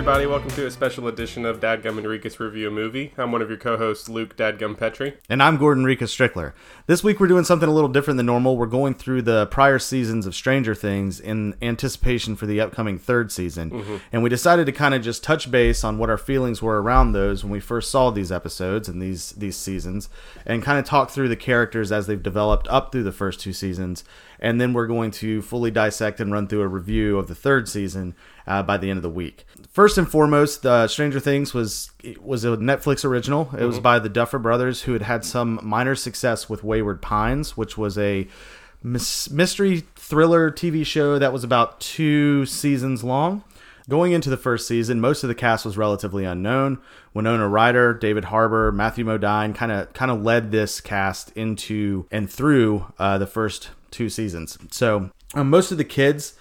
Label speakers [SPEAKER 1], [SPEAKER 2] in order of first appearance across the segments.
[SPEAKER 1] everybody, welcome to a special edition of Dadgum and Rikus Review a Movie. I'm one of your co-hosts, Luke Dadgum Petrie.
[SPEAKER 2] And I'm Gordon Rika Strickler. This week we're doing something a little different than normal. We're going through the prior seasons of Stranger Things in anticipation for the upcoming third season. Mm-hmm. And we decided to kind of just touch base on what our feelings were around those when we first saw these episodes and these these seasons and kind of talk through the characters as they've developed up through the first two seasons. And then we're going to fully dissect and run through a review of the third season uh, by the end of the week. First and foremost, uh, Stranger Things was was a Netflix original. It was by the Duffer Brothers, who had had some minor success with Wayward Pines, which was a mystery thriller TV show that was about two seasons long. Going into the first season, most of the cast was relatively unknown. Winona Ryder, David Harbour, Matthew Modine kind of kind of led this cast into and through uh, the first two seasons. So um, most of the kids,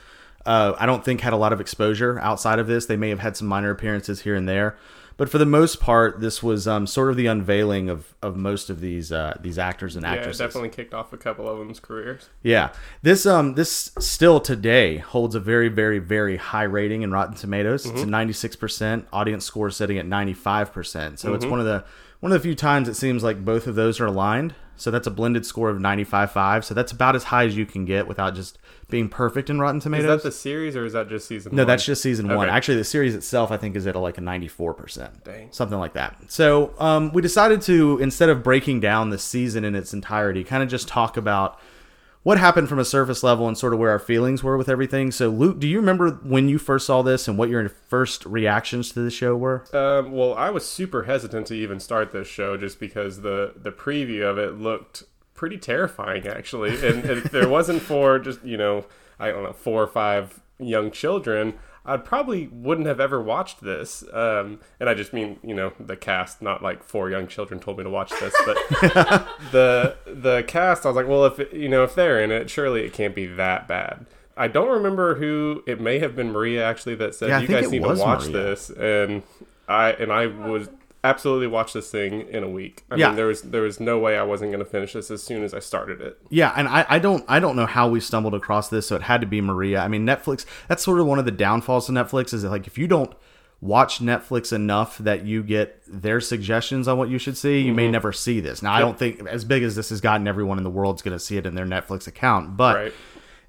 [SPEAKER 2] uh, I don't think had a lot of exposure outside of this. They may have had some minor appearances here and there, but for the most part, this was um, sort of the unveiling of, of most of these uh, these actors and actresses.
[SPEAKER 1] Yeah, definitely kicked off a couple of them's careers.
[SPEAKER 2] Yeah, this um this still today holds a very very very high rating in Rotten Tomatoes. It's a ninety six percent audience score sitting at ninety five percent. So it's one of the one of the few times it seems like both of those are aligned. So that's a blended score of 95.5. So that's about as high as you can get without just being perfect in Rotten Tomatoes.
[SPEAKER 1] Is that the series or is that just season one?
[SPEAKER 2] No,
[SPEAKER 1] one?
[SPEAKER 2] that's just season one. Actually, the series itself, I think, is at like a ninety-four percent, something like that. So, um, we decided to instead of breaking down the season in its entirety, kind of just talk about what happened from a surface level and sort of where our feelings were with everything. So, Luke, do you remember when you first saw this and what your first reactions to the show were?
[SPEAKER 1] Um, well, I was super hesitant to even start this show just because the the preview of it looked pretty terrifying, actually. And, if there wasn't for just you know, I don't know, four or five young children, I probably wouldn't have ever watched this. Um, and I just mean you know the cast, not like four young children told me to watch this, but the the cast. I was like, well, if it, you know if they're in it, surely it can't be that bad. I don't remember who it may have been Maria actually that said
[SPEAKER 2] Yeah,
[SPEAKER 1] you guys need to watch
[SPEAKER 2] Maria.
[SPEAKER 1] this and I and I would absolutely watch this thing in a week. I
[SPEAKER 2] Yeah.
[SPEAKER 1] mean there was there was no way I wasn't going to finish this as soon as I started it.
[SPEAKER 2] Yeah, and I, I don't I don't know how we stumbled across this, so it had to be Maria. I mean, Netflix. That's sort of one of the downfalls of Netflix is that like if you don't watch Netflix enough that you get their suggestions on what you should see, you may mm-hmm. never see this. Now, I don't think as big as this has gotten, everyone in the world's going to see it in their Netflix account, but.
[SPEAKER 1] Right.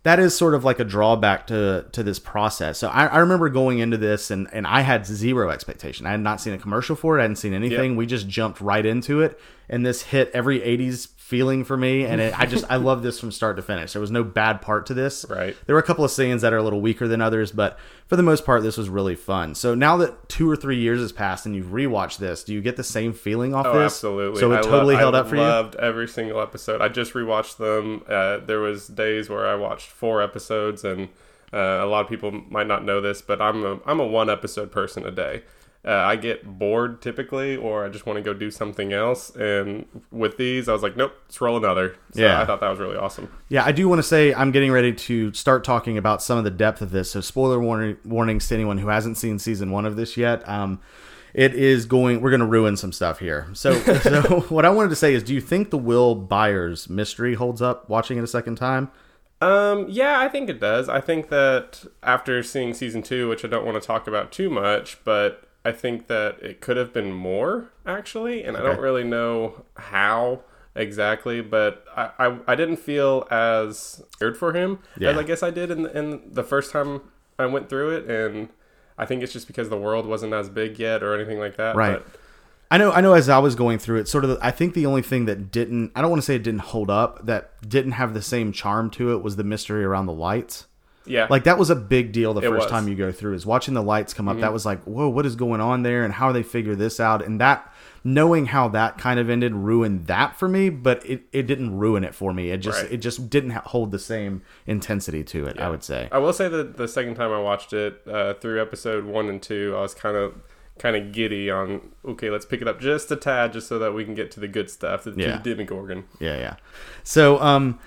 [SPEAKER 2] That is sort of like a drawback to to this process. So I, I remember going into this and, and I had zero expectation. I had not seen a commercial for it. I hadn't seen anything.
[SPEAKER 1] Yep.
[SPEAKER 2] We just jumped right into it, and this hit every '80s feeling for me. And it, I just I love this from start to finish. There was no bad part to this.
[SPEAKER 1] Right.
[SPEAKER 2] There were a couple of scenes that are a little weaker than others, but for the most part, this was really fun. So now that two or three years has passed and you've rewatched this, do you get the same feeling off
[SPEAKER 1] Oh,
[SPEAKER 2] this?
[SPEAKER 1] absolutely.
[SPEAKER 2] So it
[SPEAKER 1] I lo-
[SPEAKER 2] totally
[SPEAKER 1] I
[SPEAKER 2] held up for you.
[SPEAKER 1] I loved every single episode. I just rewatched them. Uh, there was days where I watched four episodes, and uh, a lot of people might not know this, but I'm a I'm a one episode person a day. Uh, I get bored typically, or I just want to go do something else. And with these, I was like, nope, let's roll another. So
[SPEAKER 2] Yeah.
[SPEAKER 1] I thought that was really awesome.
[SPEAKER 2] Yeah, I do want to say I'm getting ready to start talking about some of the depth of this. So, spoiler warning, warnings to anyone who hasn't seen season one of this yet. Um, it is going. We're going to ruin some stuff here. So, so what I wanted to say is, do you think the Will Byers mystery holds up? Watching it a second time.
[SPEAKER 1] Um, yeah, I think it does. I think that after seeing season two, which I don't want to talk about too much, but I think that it could have been more actually, and I don't really know how exactly, but I, I, I didn't feel as scared for him
[SPEAKER 2] Yeah.
[SPEAKER 1] as I guess I did in in the first time I went through it, and I think it's just because the world wasn't as big yet or anything like that.
[SPEAKER 2] Right.
[SPEAKER 1] But
[SPEAKER 2] I know. I know. As I was going through it, sort of. I think the only thing that didn't. I don't want to say it didn't hold up. That didn't have the same charm to it was the mystery around the lights.
[SPEAKER 1] Yeah,
[SPEAKER 2] like that was a big deal the
[SPEAKER 1] It
[SPEAKER 2] first
[SPEAKER 1] was. Mm-hmm.
[SPEAKER 2] time you go through is watching the lights come up that was like whoa what is going on there and how they figure this out and that knowing how that kind of ended ruined that for me but it, it didn't ruin it for me it just
[SPEAKER 1] Right.
[SPEAKER 2] it just didn't hold the same intensity to it i would say
[SPEAKER 1] I will say that the second time I watched it uh, through episode one and two, I was kind of kind of giddy on okay, let's pick it up just a tad, just so that we can get to the good stuff, to
[SPEAKER 2] Yeah.
[SPEAKER 1] the.
[SPEAKER 2] Yeah, yeah. So, um,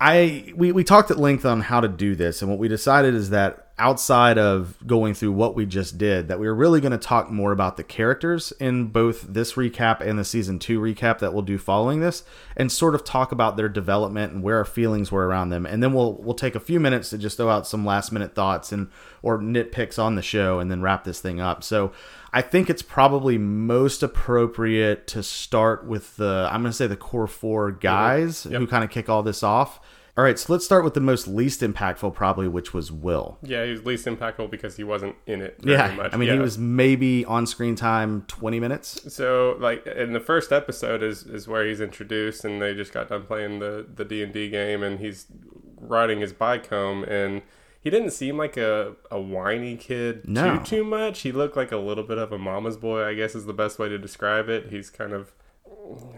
[SPEAKER 2] I we we talked at length on how to do this, and what we decided is that outside of going through what we just did, that we are really going to talk more about the characters in both this recap and the season two recap that we'll do following this, and sort of talk about their development and where our feelings were around them. And then we'll we'll take a few minutes to just throw out some last minute thoughts and or nitpicks on the show, and then wrap this thing up. So I think it's probably most appropriate to start with the I'm going to say the core four guys
[SPEAKER 1] Yep.
[SPEAKER 2] who kind of kick all this off. All right, so let's start with the most least impactful, probably, which was Will.
[SPEAKER 1] Yeah, he was least impactful because he wasn't in it very
[SPEAKER 2] Yeah,
[SPEAKER 1] much.
[SPEAKER 2] I mean,
[SPEAKER 1] Yeah.
[SPEAKER 2] he was maybe on screen time twenty minutes.
[SPEAKER 1] So, like in the first episode is is where he's introduced, and they just got done playing the the D and D game, and he's riding his bike home, and he didn't seem like a a whiny kid
[SPEAKER 2] No.
[SPEAKER 1] too too much. He looked like a little bit of a mama's boy, I guess is the best way to describe it. He's kind of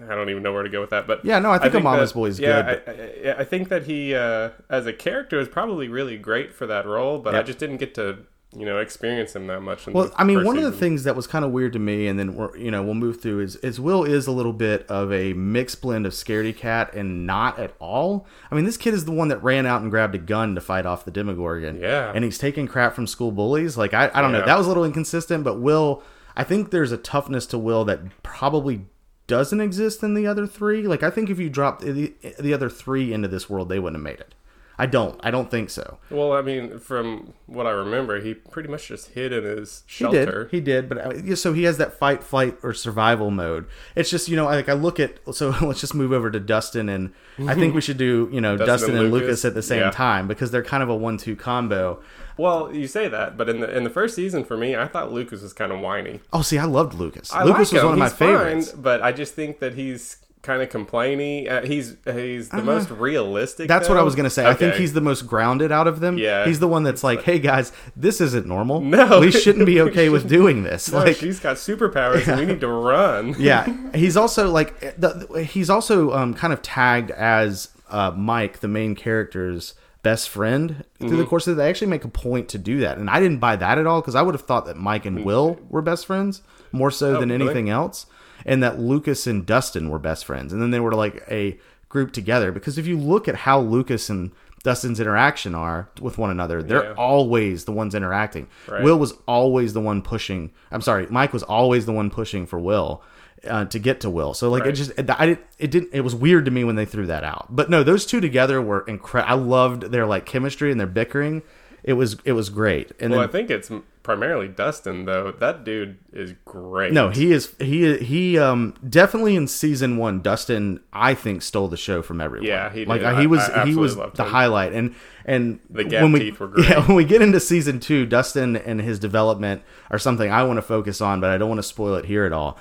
[SPEAKER 1] I don't even know where to go with that, but
[SPEAKER 2] Yeah, no, I think a mama's
[SPEAKER 1] that-
[SPEAKER 2] boy is
[SPEAKER 1] yeah,
[SPEAKER 2] good,
[SPEAKER 1] I, I, I think that he, uh, as a character, is probably really great for that role, but I just didn't get to, you know, experience him that much. In
[SPEAKER 2] Well, I mean, one of the things that was kind of weird to me, and then we're, you know we'll move through is is Will is a little bit of a mixed blend of scaredy cat and not at all. I mean, this kid is the one that ran out and grabbed a gun to fight off the Demogorgon.
[SPEAKER 1] Yeah.
[SPEAKER 2] and he's taking crap from school bullies. Like I, I don't know, that was a little inconsistent, but Will, I think there's a toughness to Will that probably doesn't exist in the other three. Like I think if you dropped the, the other three into this world, they wouldn't have made it. I don't. I don't think so.
[SPEAKER 1] Well, I mean, from what I remember, he pretty much just hid in his
[SPEAKER 2] He
[SPEAKER 1] shelter.
[SPEAKER 2] did. He did. But uh, so he has that fight, flight, or survival mode. It's just you know, like I look at. So let's just move over to Dustin, and I think we should do you know Dustin,
[SPEAKER 1] Dustin
[SPEAKER 2] and Lucas.
[SPEAKER 1] Lucas.
[SPEAKER 2] at the same
[SPEAKER 1] Yeah.
[SPEAKER 2] time because they're kind of a one-two combo.
[SPEAKER 1] Well, you say that, but in the in the first season, for me, I thought Lucas was kind of whiny.
[SPEAKER 2] Oh, see, I loved Lucas.
[SPEAKER 1] I
[SPEAKER 2] Lucas
[SPEAKER 1] like
[SPEAKER 2] was
[SPEAKER 1] him.
[SPEAKER 2] one of my
[SPEAKER 1] He's fine,
[SPEAKER 2] favorites.
[SPEAKER 1] but I just think that he's kind of complainy. Uh, he's he's the most realistic.
[SPEAKER 2] That's what I was gonna say. I think he's the most grounded out of them.
[SPEAKER 1] Yeah.
[SPEAKER 2] he's the one that's like, "Hey guys, this isn't normal.
[SPEAKER 1] No.
[SPEAKER 2] we shouldn't be okay with doing this."
[SPEAKER 1] No,
[SPEAKER 2] like,
[SPEAKER 1] she's got superpowers, and we need to run.
[SPEAKER 2] yeah, he's also like the, he's also um, kind of tagged as uh, Mike, the main character's best friend through
[SPEAKER 1] Mm-hmm.
[SPEAKER 2] the course of it. They actually make a point to do that, and I didn't buy that at all because I would have thought that Mike and Will were best friends more so than
[SPEAKER 1] Mm. Oh, really?
[SPEAKER 2] anything else, and that Lucas and Dustin were best friends, and then they were like a group together. Because if you look at how Lucas and Dustin's interaction are with one another, they're
[SPEAKER 1] Yeah.
[SPEAKER 2] always the ones interacting.
[SPEAKER 1] Right.
[SPEAKER 2] Will was always the one pushing. I'm sorry, Mike was always the one pushing for Will uh, to get to Will. So like it just I didn't it didn't it was weird to me when they threw that out. But no, those two together were incredible. I loved their like chemistry and their bickering. It was it was great. And
[SPEAKER 1] Well, I think it's primarily Dustin, though. That dude is great.
[SPEAKER 2] no, he is he he um definitely in season one. Dustin I think stole the show from everyone.
[SPEAKER 1] Yeah, he
[SPEAKER 2] like
[SPEAKER 1] did.
[SPEAKER 2] uh, he was
[SPEAKER 1] I
[SPEAKER 2] he was the
[SPEAKER 1] him.
[SPEAKER 2] highlight and and
[SPEAKER 1] The gap
[SPEAKER 2] when we,
[SPEAKER 1] teeth were great.
[SPEAKER 2] Yeah, when we get into season two, Dustin and his development are something I want to focus on, but I don't want to spoil it here at all.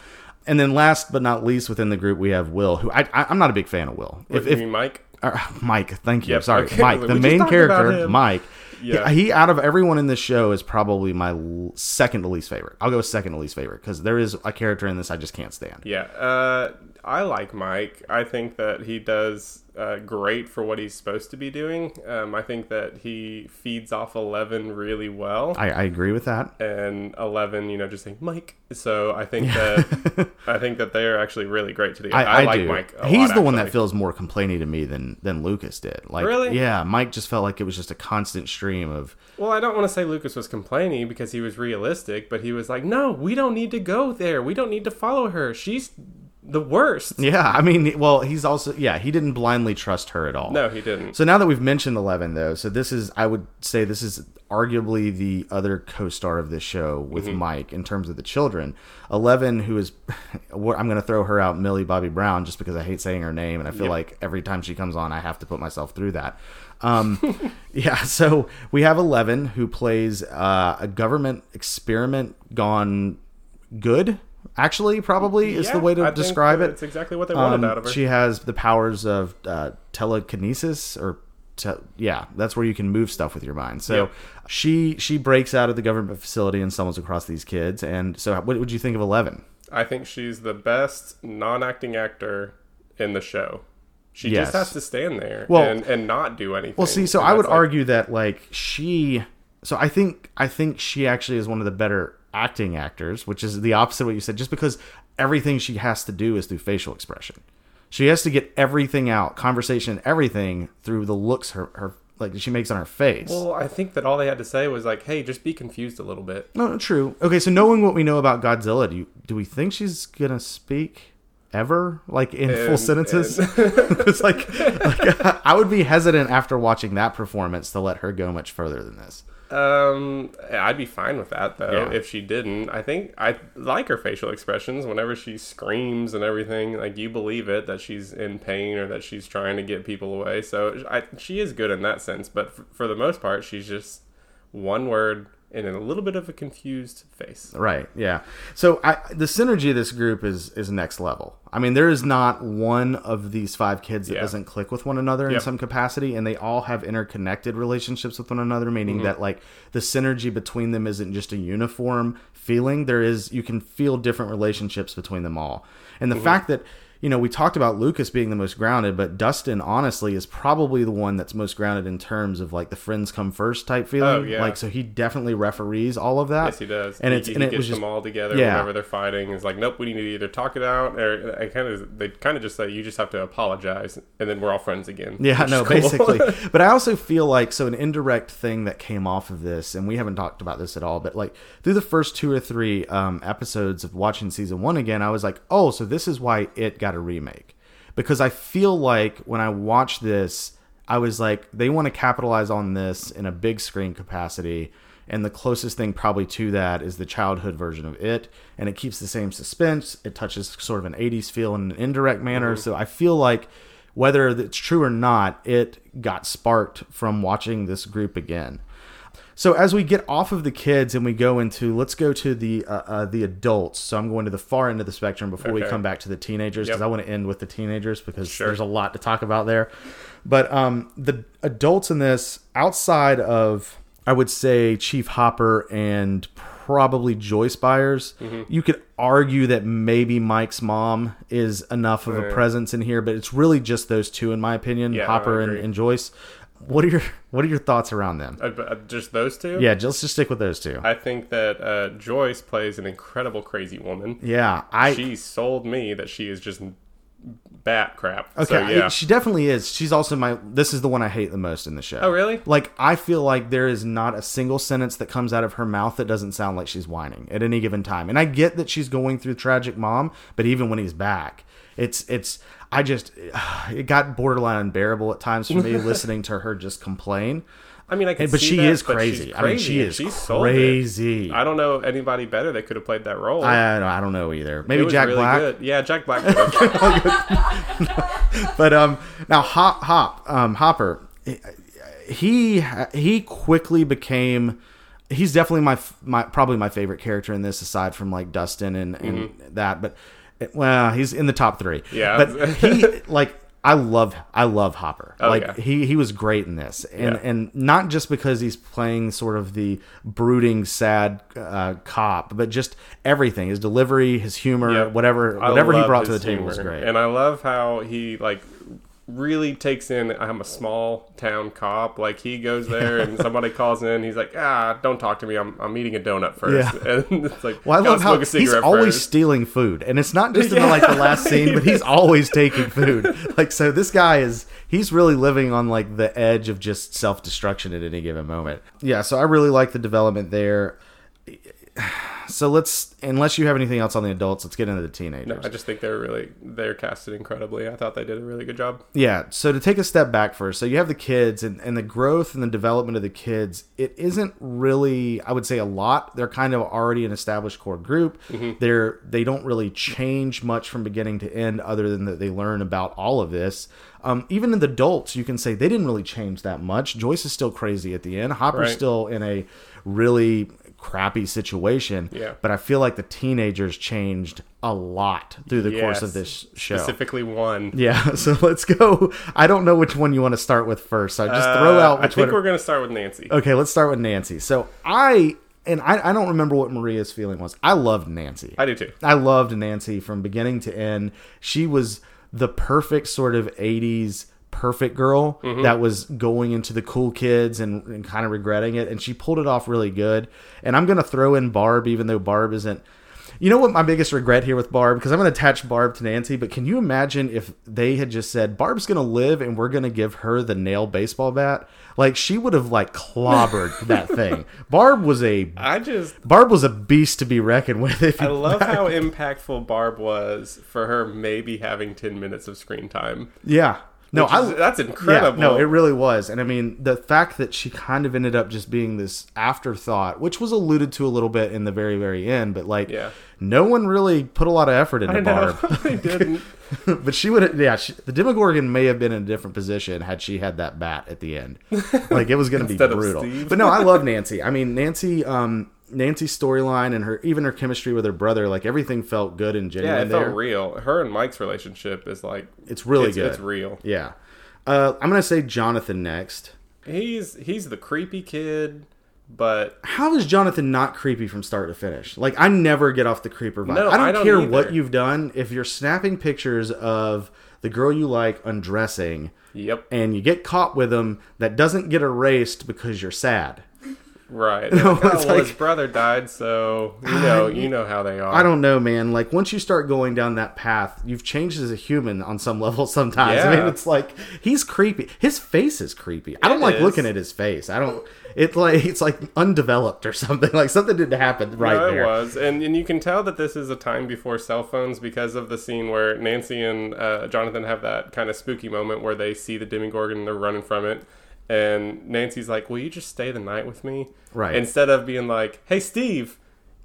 [SPEAKER 2] And then last but not least within the group we have Will, who I, I I'm not a big fan of Will.
[SPEAKER 1] If,
[SPEAKER 2] If, if
[SPEAKER 1] you mean Mike?
[SPEAKER 2] or, Mike, thank you.
[SPEAKER 1] Yep,
[SPEAKER 2] Sorry,
[SPEAKER 1] okay.
[SPEAKER 2] Mike, the main character. Mike.
[SPEAKER 1] Yeah.
[SPEAKER 2] He, he out of everyone in this show is probably my second to least favorite. I'll go second to least favorite because there is a character in this I just can't stand.
[SPEAKER 1] Yeah, uh, I like Mike. I think that he does uh, great for what he's supposed to be doing. Um, I think that he feeds off Eleven really well,
[SPEAKER 2] I, I agree with that.
[SPEAKER 1] and Eleven, you know, just saying Mike. So I think that I think that they are actually really great together.
[SPEAKER 2] I,
[SPEAKER 1] I,
[SPEAKER 2] I
[SPEAKER 1] like
[SPEAKER 2] do.
[SPEAKER 1] Mike. A
[SPEAKER 2] He's
[SPEAKER 1] lot,
[SPEAKER 2] the one that feels more complaining to me than than Lucas did. Like,
[SPEAKER 1] Really?
[SPEAKER 2] Yeah, Mike just felt like it was just a constant stream of.
[SPEAKER 1] Well, I don't want to say Lucas was complaining because he was realistic, but he was like, "No, we don't need to go there. We don't need to follow her. She's the worst."
[SPEAKER 2] Yeah, I mean, well, he's also yeah, he didn't blindly trust her at all.
[SPEAKER 1] No, he didn't.
[SPEAKER 2] So now that we've mentioned Eleven, though, so this is I would say this is arguably the other co-star of this show with
[SPEAKER 1] Mm-hmm.
[SPEAKER 2] Mike in terms of the children. Eleven, who is, I'm going to throw her out, Millie Bobby Brown, just because I hate saying her name, and I feel
[SPEAKER 1] Yep.
[SPEAKER 2] like every time she comes on, I have to put myself through that. Um, yeah, so we have Eleven, who plays uh, a government experiment gone good. Actually, probably is the way to
[SPEAKER 1] I
[SPEAKER 2] describe it.
[SPEAKER 1] It's exactly what they wanted
[SPEAKER 2] Um,
[SPEAKER 1] out of her.
[SPEAKER 2] She has the powers of uh, telekinesis, or yeah, that's where you can move stuff with your mind. So she she breaks out of the government facility and stumbles across these kids. And so, what would you think of Eleven?
[SPEAKER 1] I think she's the best non-acting actor in the show. She
[SPEAKER 2] Yes.
[SPEAKER 1] just has to stand there
[SPEAKER 2] Well-
[SPEAKER 1] and, and not do anything.
[SPEAKER 2] Well, see, so
[SPEAKER 1] And
[SPEAKER 2] I would
[SPEAKER 1] like-
[SPEAKER 2] argue that like she, so I think I think she actually is one of the better acting actors, which is the opposite of what you said. Just because everything she has to do is through facial expression, she has to get everything out, conversation, everything through the looks her her like she makes on her face.
[SPEAKER 1] Well, I think that all they had to say was like, "Hey, just be confused a little bit."
[SPEAKER 2] no, true. Okay, so knowing what we know about Godzilla, do you, do we think she's gonna speak ever, like in full
[SPEAKER 1] And-
[SPEAKER 2] sentences? it's like, like I would be hesitant after watching that performance to let her go much further than this.
[SPEAKER 1] Um, I'd be fine with that though
[SPEAKER 2] Yeah.
[SPEAKER 1] if she didn't. I think I like her facial expressions whenever she screams and everything. Like you believe it that she's in pain or that she's trying to get people away. So I, she is good in that sense. But f- for the most part, she's just one word and in a little bit of a confused face.
[SPEAKER 2] Right. Yeah. So I, the synergy of this group is is next level. I mean, there is not one of these five kids that
[SPEAKER 1] Yeah.
[SPEAKER 2] doesn't click with one another in
[SPEAKER 1] Yep.
[SPEAKER 2] some capacity, and they all have interconnected relationships with one another. Meaning
[SPEAKER 1] Mm-hmm.
[SPEAKER 2] that like the synergy between them isn't just a uniform feeling. There is you can feel different relationships between them all, and
[SPEAKER 1] Mm-hmm.
[SPEAKER 2] the fact that. You know, we talked about Lucas being the most grounded, but Dustin honestly is probably the one that's most grounded in terms of like the friends come first type feeling.
[SPEAKER 1] Oh, yeah.
[SPEAKER 2] Like, so he definitely referees all of that.
[SPEAKER 1] Yes, he does.
[SPEAKER 2] And
[SPEAKER 1] he,
[SPEAKER 2] it's
[SPEAKER 1] he
[SPEAKER 2] and it was just
[SPEAKER 1] them all together
[SPEAKER 2] Yeah.
[SPEAKER 1] whenever they're fighting. It's like, nope, we need to either talk it out, or I kind of they kind of just say you just have to apologize, and then we're all friends again.
[SPEAKER 2] Yeah, no,
[SPEAKER 1] cool.
[SPEAKER 2] basically. but I also feel like so an indirect thing that came off of this, and we haven't talked about this at all, but like through the first two or three um, episodes of watching season one again, I was like, oh, so this is why it got a remake. Because I feel like when I watched this, I was like, they want to capitalize on this in a big screen capacity. And the closest thing probably to that is the childhood version of it. And it keeps the same suspense. It touches sort of an 80s feel in an indirect manner. Mm-hmm. So I feel like whether it's true or not, it got sparked from watching this group again. So as we get off of the kids and we go into, let's go to the uh, uh, the adults. So I'm going to the far end of the spectrum before we come back to the teenagers because
[SPEAKER 1] Yep.
[SPEAKER 2] I want to end with the teenagers because
[SPEAKER 1] Sure.
[SPEAKER 2] there's a lot to talk about there. But um, the adults in this, outside of I would say Chief Hopper and probably Joyce Byers,
[SPEAKER 1] Mm-hmm.
[SPEAKER 2] you could argue that maybe Mike's mom is enough of a presence in here, but it's really just those two in my opinion,
[SPEAKER 1] Yeah,
[SPEAKER 2] Hopper and, and Joyce. What are your what are your thoughts around them?
[SPEAKER 1] Uh, uh, just those two.
[SPEAKER 2] Yeah, just just stick with those two.
[SPEAKER 1] I think that uh, Joyce plays an incredible crazy woman.
[SPEAKER 2] yeah, I
[SPEAKER 1] she sold me that she is just bat crap.
[SPEAKER 2] okay.
[SPEAKER 1] So, yeah.
[SPEAKER 2] She definitely is. She's also my. This is the one I hate the most in the show.
[SPEAKER 1] Oh, really?
[SPEAKER 2] Like I feel like there is not a single sentence that comes out of her mouth that doesn't sound like she's whining at any given time. And I get that she's going through tragic mom, but even when he's back, it's it's. I just it got borderline unbearable at times for me listening to her just complain.
[SPEAKER 1] I mean, I can
[SPEAKER 2] but she
[SPEAKER 1] that,
[SPEAKER 2] is
[SPEAKER 1] but
[SPEAKER 2] crazy.
[SPEAKER 1] she's
[SPEAKER 2] I mean, she is
[SPEAKER 1] she sold it.
[SPEAKER 2] crazy. I,
[SPEAKER 1] don't know anybody better that could have played that role.
[SPEAKER 2] I, I don't know either.
[SPEAKER 1] It
[SPEAKER 2] Maybe Jack
[SPEAKER 1] really
[SPEAKER 2] Black.
[SPEAKER 1] Good. Yeah, Jack Black.
[SPEAKER 2] But um, now Hop Hop um, Hopper, he he quickly became. He's definitely my my probably my favorite character in this, aside from like Dustin and and that. But well, he's in the top three.
[SPEAKER 1] Yeah.
[SPEAKER 2] but he like. I love I love Hopper.
[SPEAKER 1] Oh,
[SPEAKER 2] like
[SPEAKER 1] yeah.
[SPEAKER 2] he he was great in this, and
[SPEAKER 1] Yeah.
[SPEAKER 2] and not just because he's playing sort of the brooding, sad uh, cop, but just everything. His delivery, his humor,
[SPEAKER 1] Yep.
[SPEAKER 2] whatever
[SPEAKER 1] I
[SPEAKER 2] whatever he brought to the
[SPEAKER 1] his
[SPEAKER 2] table was great.
[SPEAKER 1] And I love how he like really takes in I'm a small town cop. Like he goes there and somebody calls in, he's like, ah, don't talk to me. I'm, I'm eating a donut first.
[SPEAKER 2] Yeah.
[SPEAKER 1] And it's like,
[SPEAKER 2] Well, I love how he's always
[SPEAKER 1] first."
[SPEAKER 2] stealing food, and it's not just in the, like the last scene, but he's always taking food. Like so, this guy is he's really living on like the edge of just self destruction at any given moment. Yeah, so I really like the development there. So let's, unless you have anything else on the adults, let's get into the teenagers.
[SPEAKER 1] No, I just think they're really they're casted incredibly. I thought they did a really good job.
[SPEAKER 2] Yeah. So to take a step back first, so you have the kids and, and the growth and the development of the kids. It isn't really, I would say, a lot. They're kind of already an established core group. They're they don't really change much from beginning to end, other than that they learn about all of this. Um, even in the adults, you can say they didn't really change that much. Joyce is still crazy at the end. Hopper's
[SPEAKER 1] Right.
[SPEAKER 2] still in a really crappy situation.
[SPEAKER 1] Yeah.
[SPEAKER 2] But I feel like the teenagers changed a lot through the course of this show.
[SPEAKER 1] Specifically one.
[SPEAKER 2] Yeah, so let's go. I don't know which one you want to start with first. So just throw
[SPEAKER 1] Uh,
[SPEAKER 2] out
[SPEAKER 1] I think
[SPEAKER 2] one.
[SPEAKER 1] we're gonna start with Nancy.
[SPEAKER 2] Okay, let's start with Nancy. So I and I, I don't remember what Maria's feeling was. I loved Nancy.
[SPEAKER 1] I do too.
[SPEAKER 2] I loved Nancy from beginning to end. She was the perfect sort of 80s perfect girl
[SPEAKER 1] Mm-hmm.
[SPEAKER 2] that was going into the cool kids and, and kind of regretting it. And she pulled it off really good. And I'm going to throw in Barb, even though Barb isn't. You know what my biggest regret here with Barb because I'm going to attach Barb to Nancy, but can you imagine if they had just said Barb's going to live and we're going to give her the nail baseball bat? Like she would have like clobbered that thing. Barb was a
[SPEAKER 1] I just
[SPEAKER 2] Barb was a beast to be reckoned with. If
[SPEAKER 1] I love how impactful Barb was for her maybe having 10 minutes of screen time.
[SPEAKER 2] yeah. No, I
[SPEAKER 1] is- that's incredible.
[SPEAKER 2] Yeah, no, it really was. And I mean, the fact that she kind of ended up just being this afterthought, which was alluded to a little bit in the very, very end, but like,
[SPEAKER 1] Yeah.
[SPEAKER 2] no one really put a lot of effort into
[SPEAKER 1] I know
[SPEAKER 2] Barb.
[SPEAKER 1] they didn't.
[SPEAKER 2] but she would have, yeah, she, the Demogorgon may have been in a different position had she had that bat at the end. Like, it was going to be brutal. But no, I love Nancy. I mean, Nancy, um, Nancy's storyline and her, even her chemistry with her brother, like everything felt good and genuine.
[SPEAKER 1] Yeah, it
[SPEAKER 2] there.
[SPEAKER 1] felt real. Her and Mike's relationship is like
[SPEAKER 2] It's really
[SPEAKER 1] it's,
[SPEAKER 2] good.
[SPEAKER 1] It's real.
[SPEAKER 2] Yeah. Uh, I'm going to say Jonathan next.
[SPEAKER 1] He's he's the creepy kid, but
[SPEAKER 2] how is Jonathan not creepy from start to finish? Like I never get off the creeper vibe.
[SPEAKER 1] No,
[SPEAKER 2] I don't,
[SPEAKER 1] I don't
[SPEAKER 2] care
[SPEAKER 1] either.
[SPEAKER 2] what you've done. If you're snapping pictures of the girl you like undressing
[SPEAKER 1] yep,
[SPEAKER 2] and you get caught with them, that doesn't get erased because you're sad.
[SPEAKER 1] Right. Like, oh, well,
[SPEAKER 2] like-
[SPEAKER 1] his brother died, so you know you know how they are.
[SPEAKER 2] I don't know, man. Like once you start going down that path, you've changed as a human on some level. Sometimes I mean, it's like he's creepy. His face is creepy. I don't
[SPEAKER 1] It
[SPEAKER 2] like
[SPEAKER 1] is.
[SPEAKER 2] looking at his face. I don't. It's like it's like undeveloped or something. Like something didn't happen right
[SPEAKER 1] no, it
[SPEAKER 2] there.
[SPEAKER 1] was, and and you can tell that this is a time before cell phones because of the scene where Nancy and uh, Jonathan have that kind of spooky moment where they see the Demogorgon and they're running from it, and Nancy's like, "Will you just stay the night with me?"
[SPEAKER 2] Right.
[SPEAKER 1] Instead of being like, "Hey, Steve,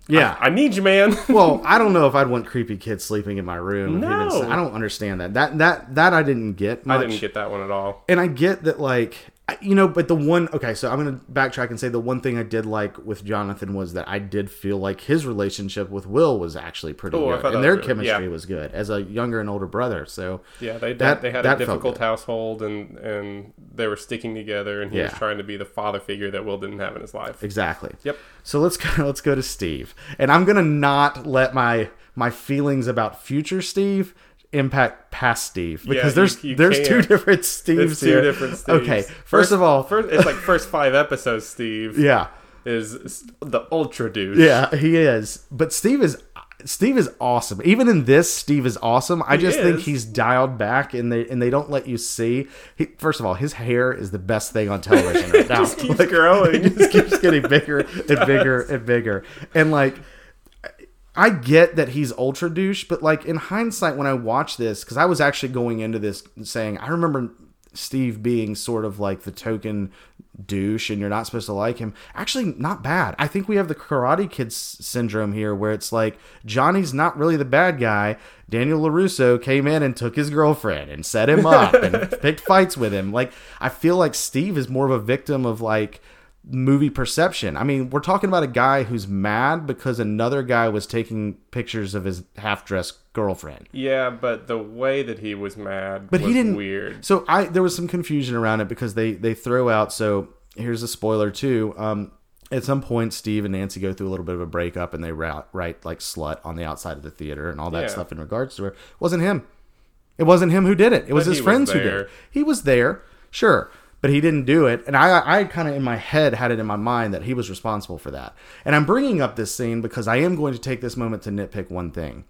[SPEAKER 2] Yeah.
[SPEAKER 1] I need you, man."
[SPEAKER 2] well, I don't know if I'd want creepy kids sleeping in my room. if he didn't
[SPEAKER 1] No.
[SPEAKER 2] I don't understand that. That that that I didn't get.
[SPEAKER 1] I didn't get that one at all.
[SPEAKER 2] and I get that, like, I- you know, but the one, okay, so I'm going to backtrack and say the one thing I did like with Jonathan was that I did feel like his relationship with Will was actually pretty
[SPEAKER 1] Oh,
[SPEAKER 2] good. And their
[SPEAKER 1] was really-
[SPEAKER 2] chemistry
[SPEAKER 1] yeah.
[SPEAKER 2] was good as a younger and older brother. So,
[SPEAKER 1] Yeah, they
[SPEAKER 2] That-
[SPEAKER 1] they had a difficult household, and and they were sticking together, and he was trying to be the father figure that Will didn't have in his life.
[SPEAKER 2] exactly.
[SPEAKER 1] Yep.
[SPEAKER 2] So let's go, let's go to Steve. And I'm going to not let my my feelings about future Steve impact past Steve because
[SPEAKER 1] you-
[SPEAKER 2] there's
[SPEAKER 1] you
[SPEAKER 2] there's two
[SPEAKER 1] can't.
[SPEAKER 2] different Steves
[SPEAKER 1] two
[SPEAKER 2] here.
[SPEAKER 1] different Steves.
[SPEAKER 2] Okay, first, of all,
[SPEAKER 1] first, it's like first five episodes. Steve
[SPEAKER 2] yeah.
[SPEAKER 1] is the ultra douche.
[SPEAKER 2] Yeah, he is. But Steve is Steve is awesome. Even in this, Steve is awesome. I
[SPEAKER 1] He
[SPEAKER 2] just think he's dialed back, and they and they don't let you see. He, first of all, his hair is the best thing on television right now.
[SPEAKER 1] just keeps growing.
[SPEAKER 2] It just keeps getting bigger and bigger and bigger. And like, I get that he's ultra douche, but like in hindsight, when I watch this, because I was actually going into this saying, I remember Steve being sort of like the token douche, and you're not supposed to like him. Actually, not bad. I think we have the Karate Kid syndrome here, where it's like Johnny's not really the bad guy. Daniel Larusso came in and took his girlfriend and set him up and picked fights with him. Like I feel like Steve is more of a victim of like movie perception. I mean, we're talking about a guy who's mad because another guy was taking pictures of his half-dressed girlfriend.
[SPEAKER 1] Yeah, but the way that he was mad
[SPEAKER 2] But
[SPEAKER 1] was
[SPEAKER 2] he didn't
[SPEAKER 1] weird.
[SPEAKER 2] So I there was some confusion around it because they they throw out so here's a spoiler too. Um at some point Steve and Nancy go through a little bit of a breakup and they write, write like slut on the outside of the theater and all that
[SPEAKER 1] Yeah.
[SPEAKER 2] stuff in regards to her. It wasn't him. It wasn't him who did it. It was
[SPEAKER 1] But
[SPEAKER 2] his
[SPEAKER 1] he was
[SPEAKER 2] friends who did it. He was there, sure, but he didn't do it. And I, I kind of in my head had it in my mind that he was responsible for that. And I'm bringing up this scene because I am going to take this moment to nitpick one thing.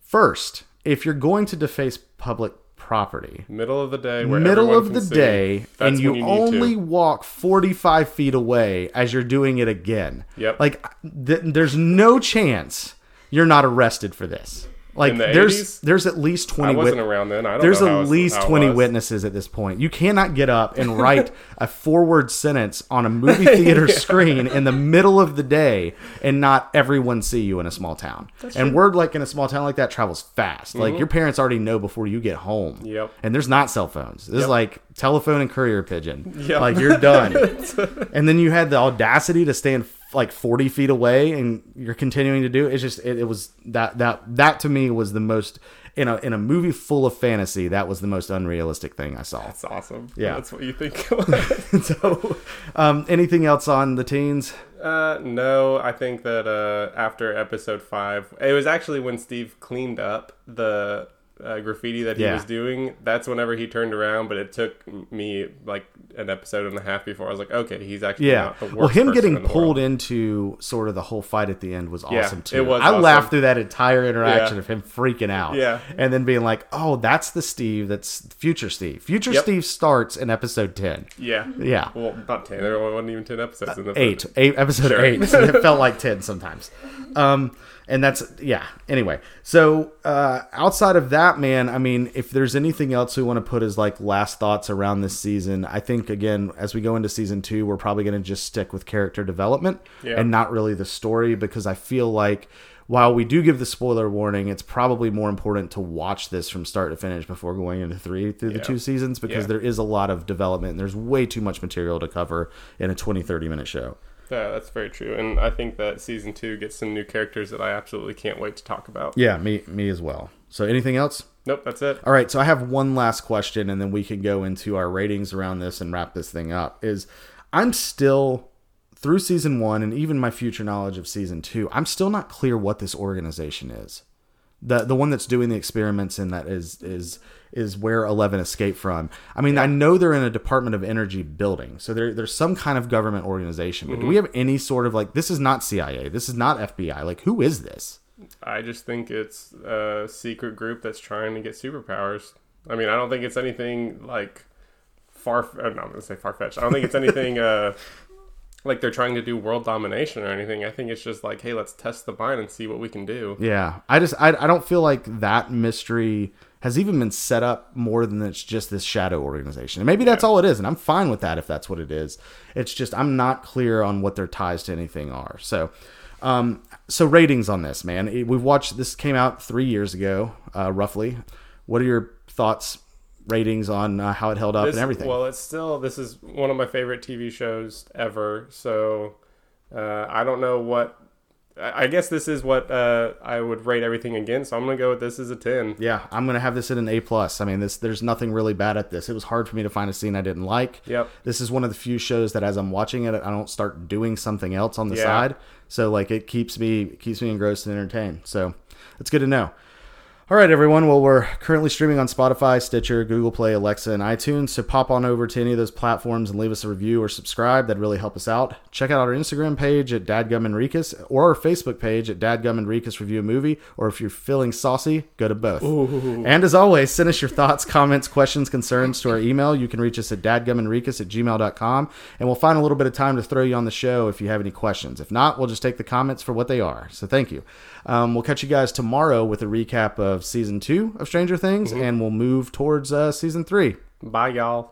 [SPEAKER 2] First, if you're going to deface public property,
[SPEAKER 1] Middle of the day, where
[SPEAKER 2] middle of the
[SPEAKER 1] see,
[SPEAKER 2] day, and you,
[SPEAKER 1] need
[SPEAKER 2] only
[SPEAKER 1] to.
[SPEAKER 2] walk 45 feet away as you're doing it again.
[SPEAKER 1] Yep.
[SPEAKER 2] Like, th- there's no chance you're not arrested for this. Like,
[SPEAKER 1] the
[SPEAKER 2] there's
[SPEAKER 1] 80s?
[SPEAKER 2] there's at least 20
[SPEAKER 1] I wasn't
[SPEAKER 2] wit-
[SPEAKER 1] around then. I don't
[SPEAKER 2] there's
[SPEAKER 1] know
[SPEAKER 2] at
[SPEAKER 1] how it's-
[SPEAKER 2] least 20 witnesses at this point. You cannot get up and write a forward sentence on a movie theater screen in the middle of the day and not everyone see you in a small town. and word like in a small town like that travels fast. Like your parents already know before you get home.
[SPEAKER 1] Mm-hmm. Yep.
[SPEAKER 2] And there's not cell phones. This is like telephone and courier pigeon.
[SPEAKER 1] Yep.
[SPEAKER 2] Like you're done. and then you had the audacity to stand like 40 feet away and you're continuing to do it. It's just it, it was that that that to me was the most in a in a movie full of fantasy, that was the most unrealistic thing I saw.
[SPEAKER 1] That's awesome.
[SPEAKER 2] Yeah.
[SPEAKER 1] that's what you think.
[SPEAKER 2] so, um, anything else on the teens?
[SPEAKER 1] uh, no, I think that uh, after episode five, it was actually when Steve cleaned up the uh, graffiti that he
[SPEAKER 2] Yeah.
[SPEAKER 1] was doing. That's whenever he turned around. But it took me like an episode and a half before I was like, okay, he's actually
[SPEAKER 2] Yeah.
[SPEAKER 1] not the worst
[SPEAKER 2] Well, him getting
[SPEAKER 1] in
[SPEAKER 2] pulled
[SPEAKER 1] world.
[SPEAKER 2] into sort of the whole fight at the end was
[SPEAKER 1] Yeah,
[SPEAKER 2] awesome too.
[SPEAKER 1] it was
[SPEAKER 2] I
[SPEAKER 1] awesome.
[SPEAKER 2] laughed through that entire interaction
[SPEAKER 1] Yeah.
[SPEAKER 2] of him freaking out.
[SPEAKER 1] Yeah.
[SPEAKER 2] And then being like, "Oh, that's the Steve. That's future Steve. Future
[SPEAKER 1] Yep.
[SPEAKER 2] Steve starts in episode ten.
[SPEAKER 1] Yeah.
[SPEAKER 2] Yeah.
[SPEAKER 1] Well, not ten. There wasn't even ten episodes in the
[SPEAKER 2] eight, eight episode
[SPEAKER 1] Sure.
[SPEAKER 2] eight. So it felt like ten sometimes. Um, and that's yeah. Anyway, so uh, outside of that, man, I mean, if there's anything else we want to put as like last thoughts around this season, I think again as we go into season two, we're probably going to just stick with character development
[SPEAKER 1] Yeah.
[SPEAKER 2] and not really the story because I feel like. While we do give the spoiler warning, it's probably more important to watch this from start to finish before going into three through the two seasons because
[SPEAKER 1] Yeah.
[SPEAKER 2] there is a lot of development and there's way too much material to cover in a 20, 30 minute show.
[SPEAKER 1] Yeah, that's very true. And I think that season two gets some new characters that I absolutely can't wait to talk about.
[SPEAKER 2] Yeah, me me as well. So anything else?
[SPEAKER 1] Nope, that's it.
[SPEAKER 2] All right, so I have one last question and then we can go into our ratings around this and wrap this thing up. Is I'm still through season 1 and even my future knowledge of season 2, I'm still not clear what this organization is. The the one that's doing the experiments and that is is is where Eleven escaped from. I mean, I know they're in a Department of Energy building, so there, there's some kind of government organization. But do we have any sort of like this is not CIA, this is not FBI. Like, who is this?
[SPEAKER 1] I just think it's a secret group that's trying to get superpowers. I mean, I don't think it's anything like far. No, I'm gonna say far fetched. I don't think it's anything uh, like they're trying to do world domination or anything. I think it's just like, hey, let's test the mind and see what we can do.
[SPEAKER 2] Yeah, I just I, I don't feel like that mystery has even been set up more than it's just this shadow organization. And maybe that's all it is, and I'm fine with that if that's what it is. It's just I'm not clear on what their ties to anything are. So, um, so ratings on this, man. We've watched this came out three years ago, uh, roughly. What are your thoughts? Ratings on uh, how it held up
[SPEAKER 1] This-
[SPEAKER 2] and everything.
[SPEAKER 1] Well, it's still this is one of my favorite TV shows ever. So uh, I don't know what. I guess this is what uh, I would rate everything against. So I'm gonna go with this as a ten.
[SPEAKER 2] yeah, I'm gonna have this at an A plus. I mean, this there's nothing really bad at this. It was hard for me to find a scene I didn't like.
[SPEAKER 1] Yep.
[SPEAKER 2] This is one of the few shows that as I'm watching it, I don't start doing something else on the
[SPEAKER 1] Yeah.
[SPEAKER 2] side. So like it keeps me keeps me engrossed and entertained. So it's good to know. All right, everyone. Well, we're currently streaming on Spotify, Stitcher, Google Play, Alexa, and iTunes. So pop on over to any of those platforms and leave us a review or subscribe. That'd really help us out. Check out our Instagram page at Dadgum Rikus or our Facebook page at Dadgum Rikus Review a Movie. Or if you're feeling saucy, go to both. And as always, send us your thoughts, comments, questions, concerns to our email. You can reach us at dadgumandrikus at gmail.com. And we'll find a little bit of time to throw you on the show if you have any questions. If not, we'll just take the comments for what they are. So thank you. Um, we'll catch you guys tomorrow with a recap of season two of Stranger Things, and we'll move towards uh, season three.
[SPEAKER 1] Bye, y'all.